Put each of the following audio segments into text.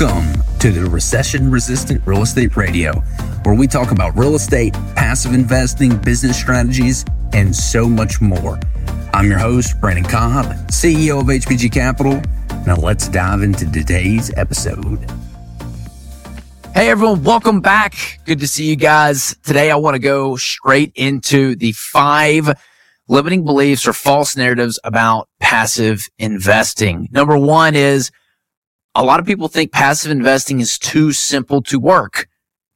Welcome to the Recession Resistant Real Estate Radio, where we talk about real estate, passive investing, business strategies, and so much more. I'm your host, Brandon Cobb, CEO of HBG Capital. Now let's dive into today's episode. Hey everyone, welcome back. Good to see you guys. Today I want to go straight into the five limiting beliefs or false narratives about passive investing. Number one is a lot of people think passive investing is too simple to work.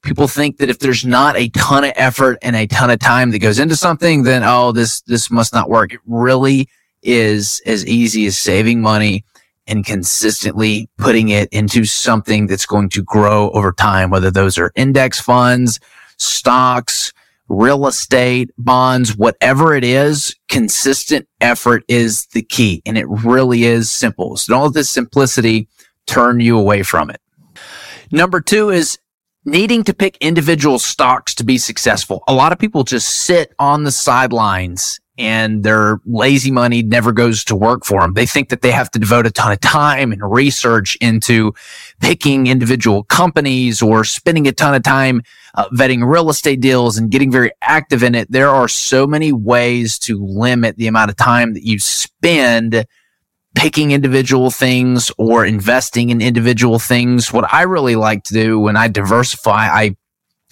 People think that if there's not a ton of effort and a ton of time that goes into something, then, oh, this, this must not work. It really is as easy as saving money and consistently putting it into something that's going to grow over time, whether those are index funds, stocks, real estate, bonds, whatever it is, consistent effort is the key. And it really is simple. So don't let this simplicity turn you away from it. Number two is needing to pick individual stocks to be successful. A lot of people just sit on the sidelines and their lazy money never goes to work for them. They think that they have to devote a ton of time and research into picking individual companies or spending a ton of time uh, vetting real estate deals and getting very active in it. There are so many ways to limit the amount of time that you spend picking individual things or investing in individual things. What I really like to do when I diversify, I,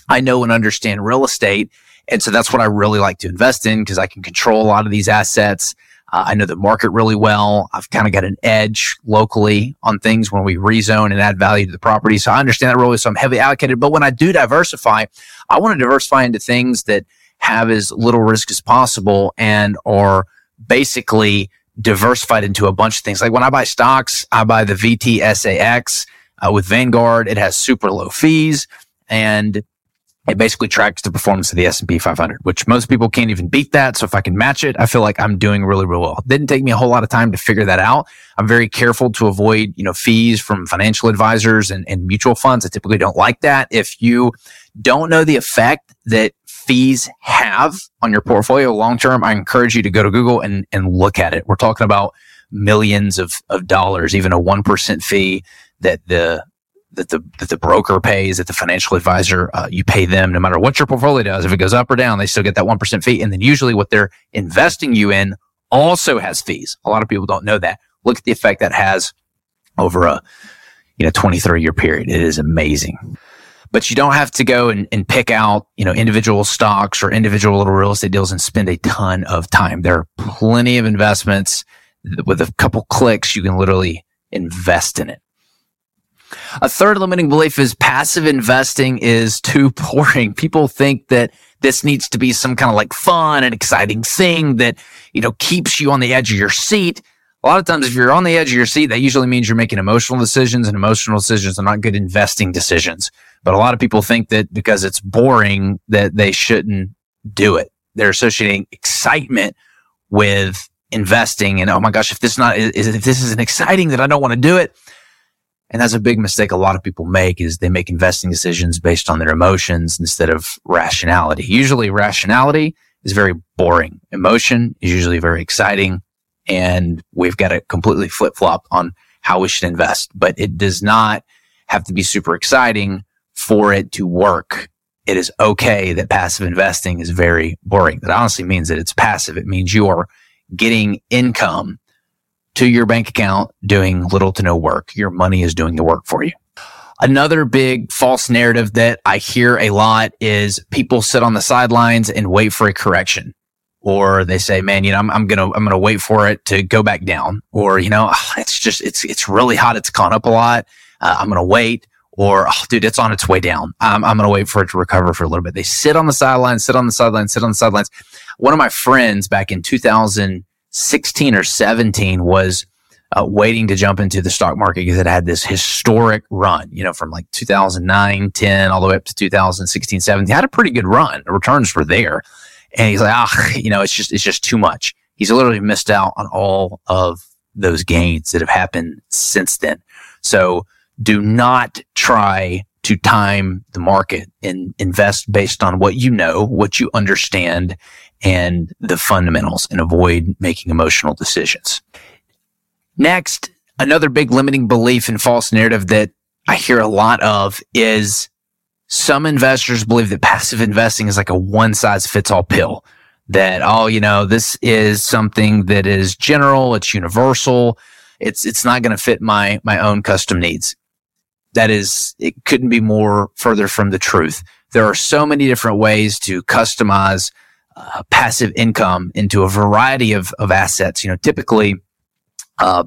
I know and understand real estate and so that's what I really like to invest in because I can control a lot of these assets. Uh, I know the market really well. I've kind of got an edge locally on things when we rezone and add value to the property. So I understand that really. So I'm heavily allocated. But when I do diversify, I want to diversify into things that have as little risk as possible and are basically diversified into a bunch of things. Like when I buy stocks, I buy the VTSAX uh, with Vanguard. It has super low fees and it basically tracks the performance of the S&P 500, which most people can't even beat that. So if I can match it, I feel like I'm doing really, really well. It didn't take me a whole lot of time to figure that out. I'm very careful to avoid, you know, fees from financial advisors and, and mutual funds. I typically don't like that. If you don't know the effect that fees have on your portfolio long term, I encourage you to go to Google and, and look at it. We're talking about millions of, of dollars, even a 1% fee that the that the that the broker pays, that the financial advisor uh, you pay them no matter what your portfolio does. If it goes up or down, they still get that one percent fee, and then usually what they're investing you in also has fees. A lot of people don't know that. Look at the effect that has over a you know 23 year period. It is amazing. But you don't have to go and, and pick out, you know, individual stocks or individual little real estate deals and spend a ton of time. There are plenty of investments with a couple clicks. You can literally invest in it. A third limiting belief is passive investing is too boring. People think that this needs to be some kind of like fun and exciting thing that, you know, keeps you on the edge of your seat. A lot of times, if you're on the edge of your seat, that usually means you're making emotional decisions and emotional decisions are not good investing decisions. But a lot of people think that because it's boring that they shouldn't do it. They're associating excitement with investing and, oh my gosh, if this not, if this isn't exciting that I don't want to do it, and that's a big mistake a lot of people make is they make investing decisions based on their emotions instead of rationality. Usually rationality is very boring. Emotion is usually very exciting. And we've got to completely flip flop on how we should invest, but it does not have to be super exciting for it to work. It is okay that passive investing is very boring. That honestly means that it's passive. It means you are getting income to your bank account doing little to no work. Your money is doing the work for you. Another big false narrative that I hear a lot is people sit on the sidelines and wait for a correction. Or they say, man, you know, I'm, I'm going to, I'm going to wait for it to go back down. Or, you know, ah, it's just, it's, it's really hot. It's gone up a lot. Uh, I'm going to wait. Or, oh, dude, it's on its way down. I'm, I'm going to wait for it to recover for a little bit. They sit on the sidelines, sit on the sidelines, sit on the sidelines. One of my friends back in 2000, 16 or 17 was uh, waiting to jump into the stock market because it had this historic run, you know, from like 2009, 10, all the way up to 2016, 17. Had a pretty good run. The returns were there. And he's like, ah, you know, it's just, it's just too much. He's literally missed out on all of those gains that have happened since then. So do not try to time the market and invest based on what you know, what you understand, and the fundamentals and avoid making emotional decisions. Next, another big limiting belief and false narrative that I hear a lot of is some investors believe that passive investing is like a one size fits all pill. That, oh, you know, this is something that is general. It's universal. It's, it's not going to fit my, my own custom needs. That is, it couldn't be more further from the truth. There are so many different ways to customize uh, passive income into a variety of, of assets. You know, typically, uh,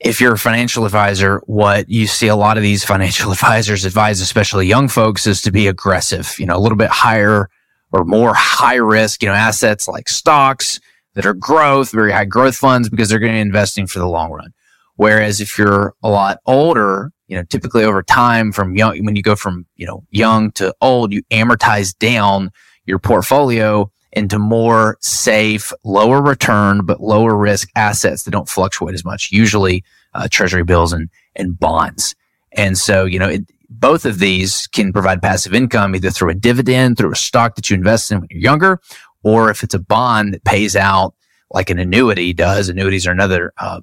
if you're a financial advisor, what you see a lot of these financial advisors advise, especially young folks, is to be aggressive, you know, a little bit higher or more high risk, you know, assets like stocks that are growth, very high growth funds because they're going to be investing for the long run. Whereas if you're a lot older, you know, typically over time from young, when you go from, you know, young to old, you amortize down your portfolio into more safe, lower return, but lower risk assets that don't fluctuate as much, usually uh, treasury bills and, and bonds. And so, you know, it, both of these can provide passive income either through a dividend, through a stock that you invest in when you're younger, or if it's a bond that pays out like an annuity does. Annuities are another uh,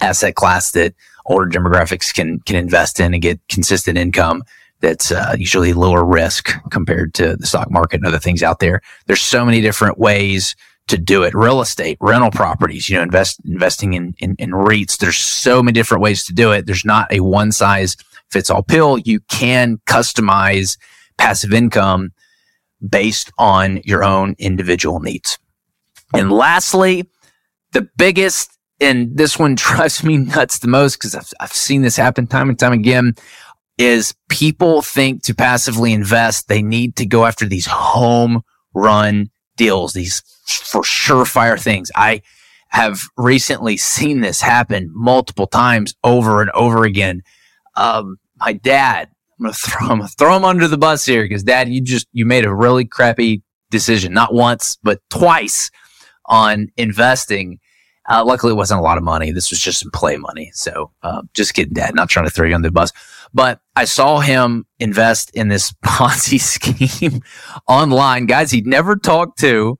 asset class that older demographics can can invest in and get consistent income that's uh, usually lower risk compared to the stock market and other things out there. There's so many different ways to do it. Real estate, rental properties, you know, invest, investing in, in, in REITs. There's so many different ways to do it. There's not a one size fits all pill. You can customize passive income based on your own individual needs. And lastly, the biggest, and this one drives me nuts the most because I've, I've seen this happen time and time again is people think to passively invest, they need to go after these home run deals, these for surefire things. I have recently seen this happen multiple times over and over again. Um, my dad, I'm gonna throw him, throw him under the bus here because dad, you just, you made a really crappy decision, not once, but twice on investing. Uh, luckily, it wasn't a lot of money. This was just some play money. So, uh, just kidding, Dad. Not trying to throw you under the bus. But I saw him invest in this Ponzi scheme online, guys he'd never talked to.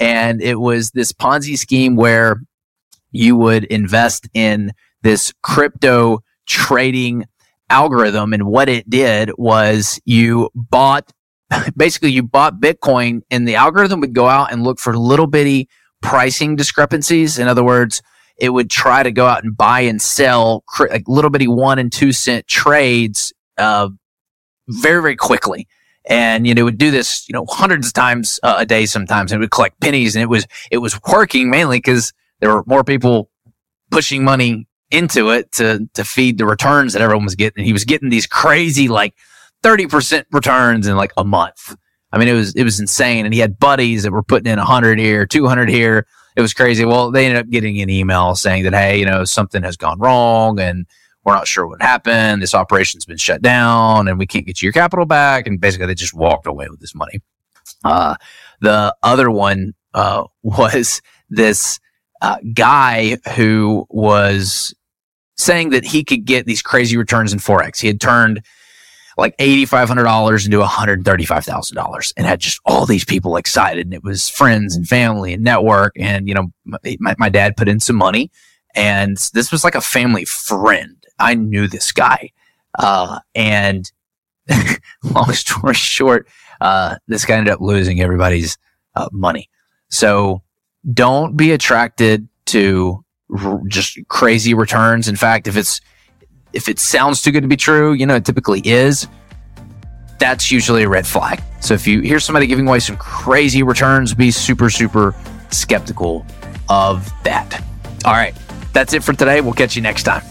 And it was this Ponzi scheme where you would invest in this crypto trading algorithm. And what it did was you bought, basically you bought Bitcoin and the algorithm would go out and look for little bitty pricing discrepancies. In other words, it would try to go out and buy and sell like little bitty one and two cent trades uh, very very quickly. And you know it would do this you know hundreds of times uh, a day sometimes and it would collect pennies and it was it was working mainly because there were more people pushing money into it to to feed the returns that everyone was getting. And he was getting these crazy like 30% returns in like a month i mean it was it was insane and he had buddies that were putting in 100 here 200 here it was crazy. Well, they ended up getting an email saying that, hey, you know, something has gone wrong and we're not sure what happened. This operation's been shut down and we can't get you your capital back. And basically, they just walked away with this money. Uh, the other one uh, was this uh, guy who was saying that he could get these crazy returns in Forex. He had turned like $8,500 into $135,000 and had just all these people excited. And it was friends and family and network. And, you know, my, my dad put in some money and this was like a family friend. I knew this guy. Uh, and long story short, uh, this guy ended up losing everybody's uh, money. So don't be attracted to r- just crazy returns. In fact, if it's if it sounds too good to be true, you know, it typically is, that's usually a red flag. So if you hear somebody giving away some crazy returns, be super, super skeptical of that. All right. That's it for today. We'll catch you next time.